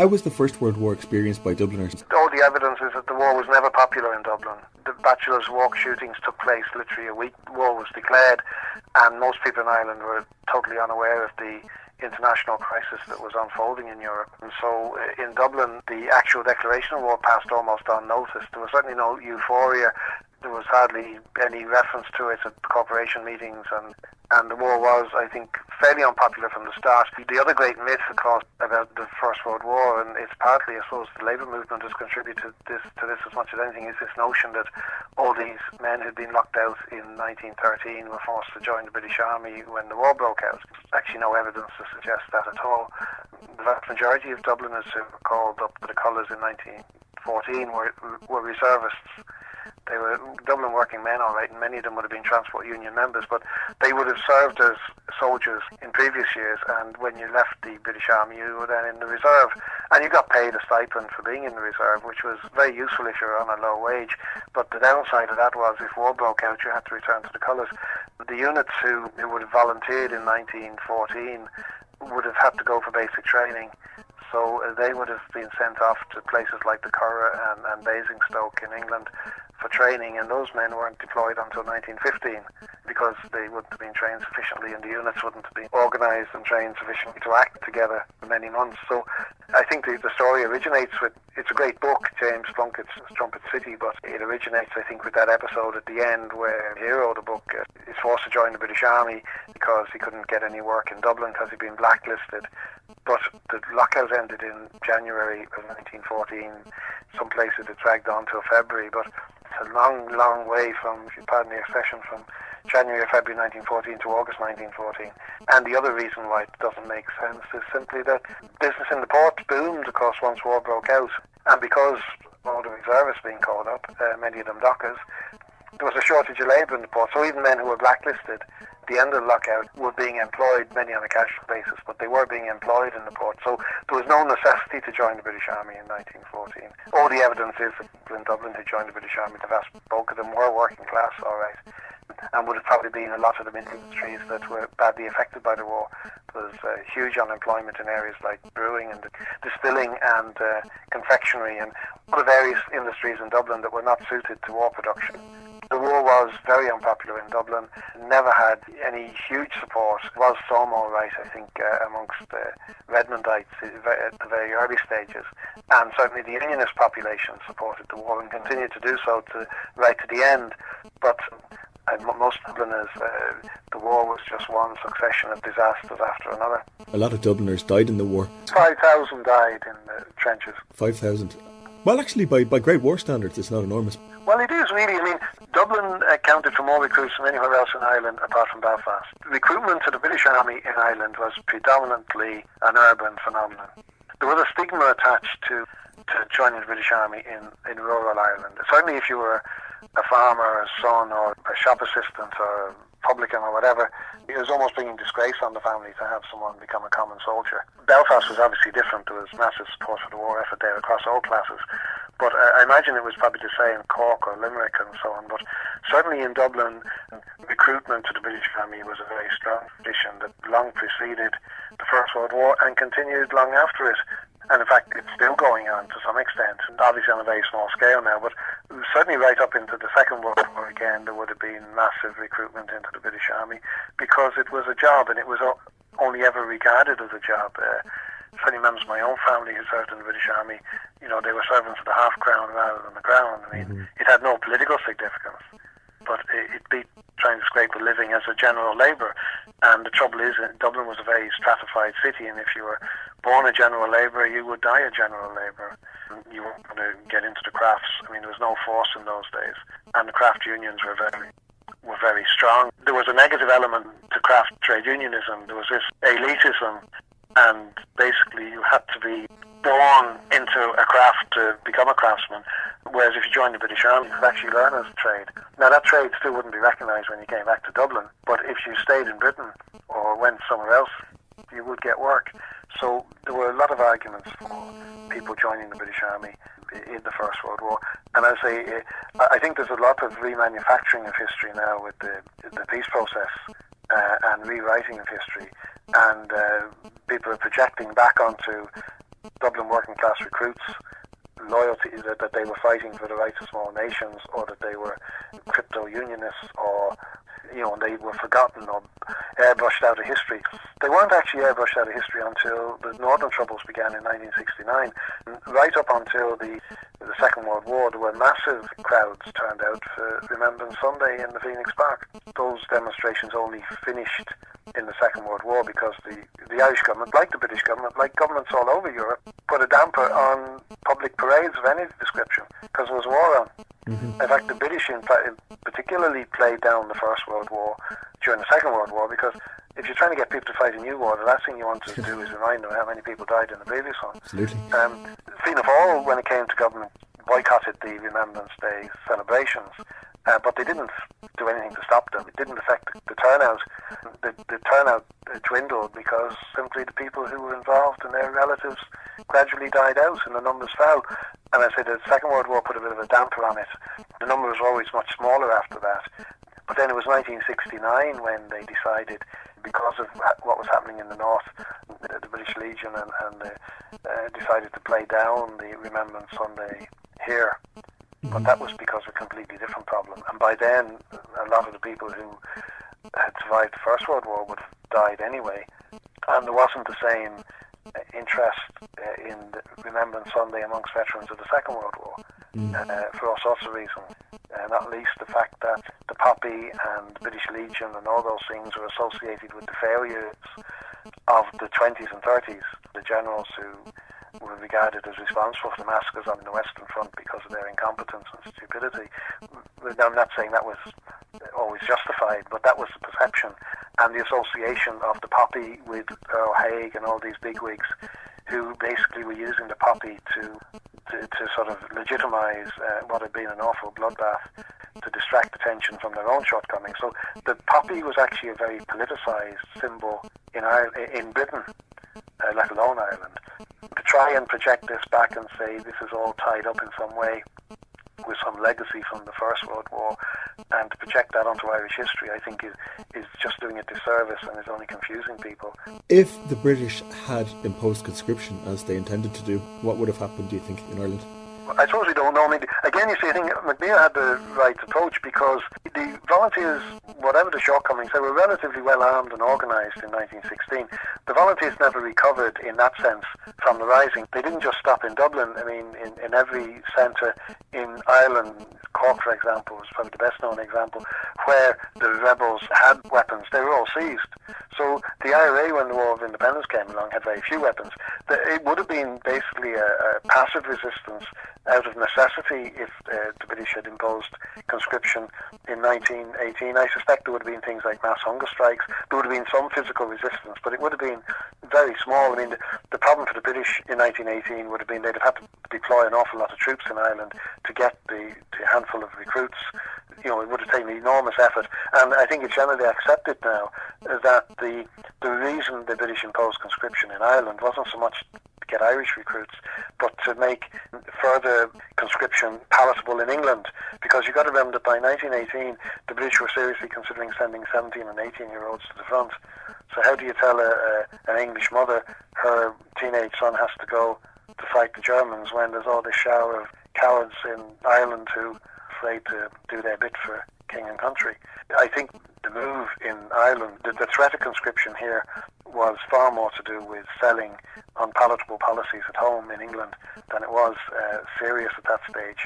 How was the First World War experienced by Dubliners? All the evidence is that the war was never popular in Dublin. The Bachelor's Walk shootings took place literally a week. War was declared, and most people in Ireland were totally unaware of the international crisis that was unfolding in Europe. And so uh, in Dublin, the actual declaration of war passed almost unnoticed. There was certainly no euphoria there was hardly any reference to it at corporation meetings, and, and the war was, I think, fairly unpopular from the start. The other great myth, of course, about the First World War, and it's partly, I suppose, the labour movement has contributed this, to this as much as anything, is this notion that all these men who'd been locked out in 1913 were forced to join the British Army when the war broke out. There's actually, no evidence to suggest that at all. The vast majority of Dubliners who were called up to the colours in 1914 were, were reservists they were Dublin working men, all right, and many of them would have been Transport Union members, but they would have served as soldiers in previous years. And when you left the British Army, you were then in the reserve, and you got paid a stipend for being in the reserve, which was very useful if you were on a low wage. But the downside of that was if war broke out, you had to return to the colours. The units who, who would have volunteered in 1914 would have had to go for basic training. So uh, they would have been sent off to places like the Curragh and, and Basingstoke in England for training, and those men weren't deployed until 1915 because they wouldn't have been trained sufficiently, and the units wouldn't have been organised and trained sufficiently to act together for many months. So I think the, the story originates with it's a great book, James Plunkett's Strumpet City, but it originates, I think, with that episode at the end where the hero of the book uh, is forced to join the British Army because he couldn't get any work in Dublin because he'd been blacklisted. But the lockout ended in January of 1914. Some places it dragged on till February, but it's a long, long way from, if you pardon the expression, from January or February 1914 to August 1914. And the other reason why it doesn't make sense is simply that business in the port boomed, of course, once war broke out. And because all the reservists being called up, uh, many of them dockers, there was a shortage of labour in the port. So even men who were blacklisted the end of the lockout were being employed, many on a cash basis, but they were being employed in the port. So there was no necessity to join the British Army in 1914. All the evidence is that in Dublin who joined the British Army, the vast bulk of them were working class, all right and would have probably been a lot of them in industries that were badly affected by the war. There was uh, huge unemployment in areas like brewing and distilling and uh, confectionery and other various industries in Dublin that were not suited to war production. Was very unpopular in Dublin, never had any huge support. Was some all right, I think, uh, amongst the Redmondites at the very early stages. And certainly the Unionist population supported the war and continued to do so to right to the end. But and most Dubliners, uh, the war was just one succession of disasters after another. A lot of Dubliners died in the war. 5,000 died in the trenches. 5,000. Well, actually, by, by Great War standards, it's not enormous. Well, it is really. I mean, Dublin accounted for more recruits than anywhere else in Ireland apart from Belfast. Recruitment to the British Army in Ireland was predominantly an urban phenomenon. There was a stigma attached to, to joining the British Army in, in rural Ireland. Certainly, if you were a farmer, a son, or a shop assistant, or a publican, or whatever, it was almost bringing disgrace on the family to have someone become a common soldier. Belfast was obviously different. There was massive support for the war effort there across all classes. But uh, I imagine it was probably the same in Cork or Limerick and so on. But certainly in Dublin, recruitment to the British Army was a very strong tradition that long preceded the First World War and continued long after it. And in fact, it's still going on to some extent, and obviously on a very small scale now, but certainly right up into the Second World War again, there would have been massive recruitment into the British Army because it was a job and it was only ever regarded as a job. Uh, certainly members of my own family who served in the British Army, you know, they were serving for the half crown rather than the crown. I mean, mm-hmm. it had no political significance, but it, it beat trying to scrape a living as a general labourer. And the trouble is, Dublin was a very stratified city, and if you were born a general labourer, you would die a general labourer. You weren't going to get into the crafts. I mean, there was no force in those days, and the craft unions were very were very strong. There was a negative element to craft trade unionism. There was this elitism, and basically you had to be born into a craft to become a craftsman. Whereas if you joined the British Army, you could actually learn as a trade. Now that trade still wouldn't be recognised when you came back to Dublin, but if you stayed in Britain or went somewhere else, you would get work. So there were a lot of arguments for people joining the British Army in the First World War. And I say, eh, I think there's a lot of remanufacturing of history now with the, the peace process uh, and rewriting of history. And uh, people are projecting back onto Dublin working class recruits loyalty that, that they were fighting for the rights of small nations or that they were crypto unionists or you know, they were forgotten or airbrushed out of history. They weren't actually airbrushed out of history until the Northern Troubles began in 1969. Right up until the, the Second World War, there were massive crowds turned out for Remembrance Sunday in the Phoenix Park. Those demonstrations only finished in the Second World War because the, the Irish government, like the British government, like governments all over Europe, put a damper on public parades of any description because there was war on. Mm-hmm. In fact, the British in, particularly played down the First World War during the Second World War because if you're trying to get people to fight a new war, the last thing you want to do is remind them how many people died in the previous one. Absolutely. Um, Fianna Fáil, when it came to government, boycotted the Remembrance Day celebrations, uh, but they didn't do anything to stop them. It didn't affect the, turnout. The, the turnout dwindled because simply the people who were involved and their relatives gradually died out and the numbers fell. And I say the Second World War put a bit of a damper on it. The numbers were always much smaller after that. But then it was 1969 when they decided, because of what was happening in the north, the, British Legion and, and uh, decided to play down the Remembrance Sunday here. But that was because of a completely different problem. And by then, a lot of the people who had survived the First World War would have died anyway. And there wasn't the same interest uh, in Remembrance Sunday amongst veterans of the Second World War mm. uh, for all sorts of reasons. Uh, not least the fact that the Poppy and British Legion and all those things were associated with the failures of the 20s and 30s, the generals who were regarded as responsible for the massacres on the Western Front because of their incompetence and stupidity. I'm not saying that was always justified, but that was the perception and the association of the poppy with Earl Haig and all these bigwigs who basically were using the poppy to to, to sort of legitimise uh, what had been an awful bloodbath to distract attention from their own shortcomings. So the poppy was actually a very politicised symbol in Ireland, in Britain, uh, let alone Ireland to try and project this back and say this is all tied up in some way with some legacy from the First World War, and to project that onto Irish history, I think is is just doing a disservice and is only confusing people. If the British had imposed conscription as they intended to do, what would have happened? Do you think in Ireland? I suppose we don't know. I mean, again, you see, I think MacNeill had the right approach because the volunteers, whatever the shortcomings, they were relatively well armed and organised in 1916. The volunteers never recovered in that sense from the rising. They didn't just stop in Dublin. I mean, in, in every centre in Ireland, Cork, for example, was probably the best known example, where the rebels had weapons, they were all seized. So the IRA, when the War of Independence came along, had very few weapons. It would have been basically a, a passive resistance out of necessity if uh, the British had imposed conscription in 1918. I suspect there would have been things like mass hunger strikes. There would have been some physical resistance, but it would have been very small. I mean, the, the problem for the British in 1918 would have been they'd have had to deploy an awful lot of troops in Ireland to get the, the handful of recruits. You know, it would have taken enormous effort, and I think it's generally accepted now that the the reason the British imposed conscription in Ireland wasn't so much get Irish recruits, but to make further conscription palatable in England. Because you've got to remember that by 1918, the British were seriously considering sending 17 and 18 year olds to the front. So how do you tell a, a, an English mother her teenage son has to go to fight the Germans when there's all this shower of cowards in Ireland who afraid to do their bit for king and country? I think the move in Ireland, the, the threat of conscription here was far more to do with selling unpalatable policies at home in England than it was uh, serious at that stage